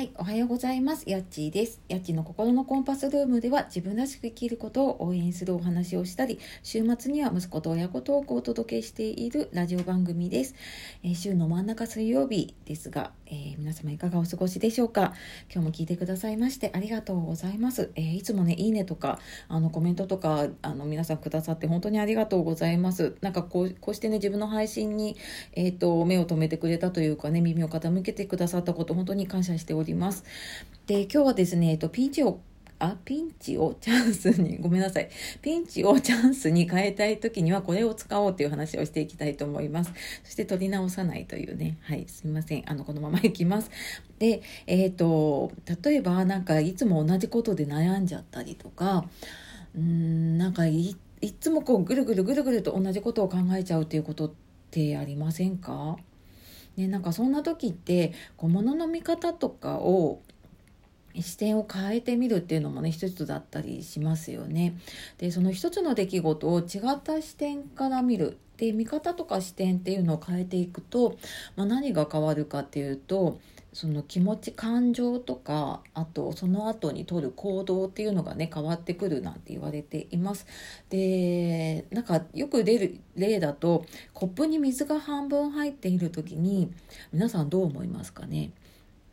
はい、おはようございます。やっちーです。やっちーの心のコンパスルームでは自分らしく生きることを応援するお話をしたり、週末には息子と親子トークをお届けしているラジオ番組です。えー、週の真ん中水曜日ですが、えー、皆様いかがお過ごしでしょうか？今日も聞いてくださいましてありがとうございます。えー、いつもね、いいねとか、あのコメントとか、あの皆さんくださって本当にありがとうございます。なんかこうこうしてね、自分の配信に、えっ、と、目を留めてくれたというかね、耳を傾けてくださったこと、本当に感謝しております。ります。で、今日はですね、えっと、ピンチをあ、ピンチを チャンスに、ごめんなさい。ピンチをチャンスに変えたい時にはこれを使おうという話をしていきたいと思います。そして取り直さないというね。はい、すみません。あの、このままいきます。で、えっ、ー、と、例えばなんかいつも同じことで悩んじゃったりとか、うん、なんかいいつもこうぐるぐるぐるぐると同じことを考えちゃうっていうことってありませんか？ね、なんかそんな時ってこう物の見方とかを視点を変えてみるっていうのもね一つだったりしますよね。でその一つの出来事を違った視点から見るで見方とか視点っていうのを変えていくと、まあ、何が変わるかっていうとその気持ち感情とかあとその後にとる行動っていうのがね変わってくるなんて言われています。でなんかよく出る例だとコップに水が半分入っている時に皆さんどう思いますかね？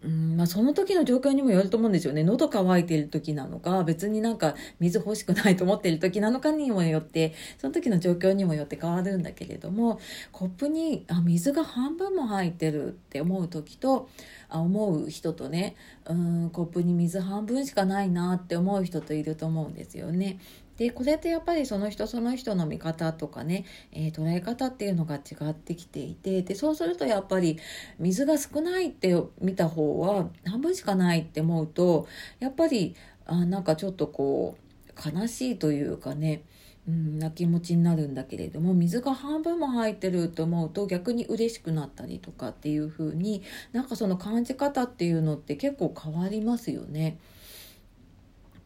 うんまあ、その時の状況にもよると思うんですよね。喉乾いてる時なのか、別になんか水欲しくないと思ってる時なのかにもよって、その時の状況にもよって変わるんだけれども、コップにあ水が半分も入ってるって思う時と、あ思う人とね、うん、コップに水半分しかないなって思う人といると思うんですよね。でこれってやっぱりその人その人の見方とかね、えー、捉え方っていうのが違ってきていてでそうするとやっぱり水が少ないって見た方は半分しかないって思うとやっぱりあなんかちょっとこう悲しいというかねうん、な気持ちになるんだけれども水が半分も入ってると思うと逆に嬉しくなったりとかっていう風になんかその感じ方っていうのって結構変わりますよね。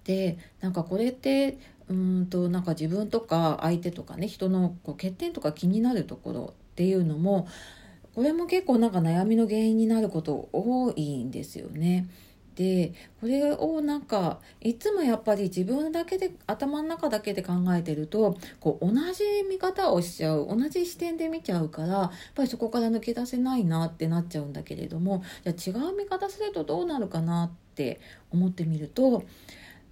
でなんかこれってうんとなんか自分とか相手とかね人のこう欠点とか気になるところっていうのもこれも結構なんか悩みの原因になること多いんですよね。でこれをなんかいつもやっぱり自分だけで頭の中だけで考えてるとこう同じ見方をしちゃう同じ視点で見ちゃうからやっぱりそこから抜け出せないなってなっちゃうんだけれどもじゃあ違う見方するとどうなるかなって思ってみると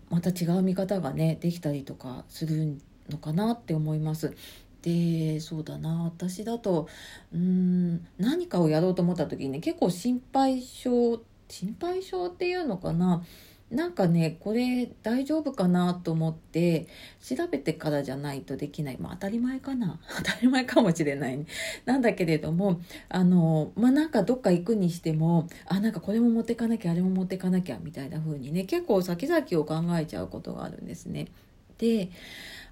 また違う見方がねできたりとかするのかなって思います。でそうだな私だとうん何かをやろうと思った時にね結構心配性心配性っていうのかななんかねこれ大丈夫かなと思って調べてからじゃないとできない。まあ当たり前かな。当たり前かもしれない、ね、なんだけれどもあのまあなんかどっか行くにしてもあなんかこれも持ってかなきゃあれも持ってかなきゃみたいな風にね結構先々を考えちゃうことがあるんですね。で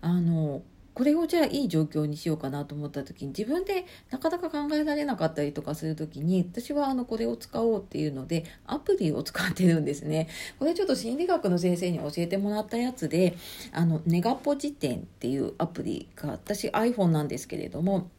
あのこれをじゃあいい状況にしようかなと思った時に自分でなかなか考えられなかったりとかする時に私はあのこれを使おうっていうのでアプリを使ってるんですね。これちょっと心理学の先生に教えてもらったやつであのネガポ辞典っていうアプリが私 iPhone なんですけれども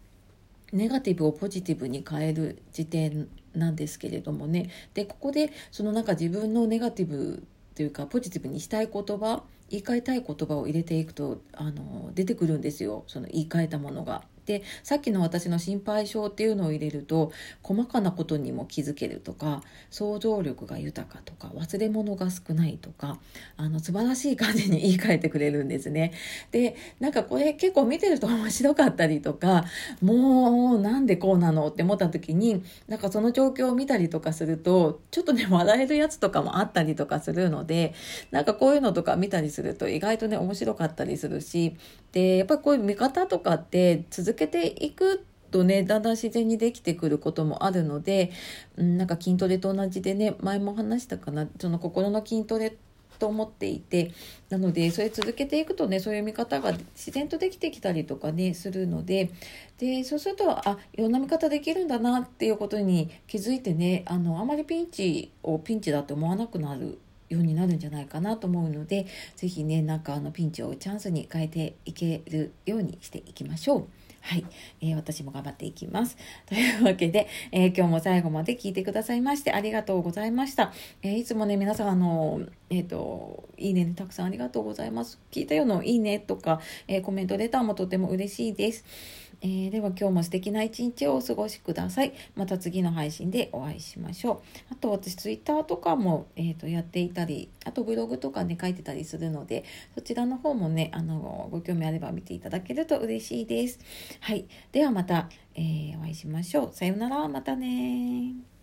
ネガティブをポジティブに変える辞典なんですけれどもねでここでそのなんか自分のネガティブというかポジティブにしたい言葉言い換えたい言葉を入れていくとあの出てくるんですよその言い換えたものが。でさっきの私の心配性っていうのを入れると細かなことにも気づけるとか想像力が豊かとか忘れ物が少ないとかあの素晴らしい感じに言い換えてくれるんですね。でなんかこれ結構見てると面白かったりとかもうなんでこうなのって思った時になんかその状況を見たりとかするとちょっとね笑えるやつとかもあったりとかするのでなんかこういうのとか見たりすると意外とね面白かったりするしでやっぱりこういう見方とかって続けていくとねだんだん自然にできてくることもあるので、うん、なんか筋トレと同じでね前も話したかなその心の筋トレと思っていてなのでそれ続けていくとねそういう見方が自然とできてきたりとかねするのででそうするとあいろんな見方できるんだなっていうことに気づいてねあのあまりピンチをピンチだって思わなくなるようになるんじゃないかなと思うので是非ねなんかあのピンチをチャンスに変えていけるようにしていきましょう。はい、えー、私も頑張っていきます。というわけで、えー、今日も最後まで聞いてくださいましてありがとうございました。えー、いつもね、皆さん、あの、えっ、と、いいね、たくさんありがとうございます。聞いたようないいねとか、えコメントレターもとても嬉しいです。えー、では今日も素敵な一日をお過ごしください。また次の配信でお会いしましょう。あと私ツイッターとかも、えーと、やっていたり、あとブログとかね書いてたりするので、そちらの方もね、あの、ご興味あれば見ていただけると嬉しいです。はい。ではまた、えー、お会いしましょう。さようなら。またね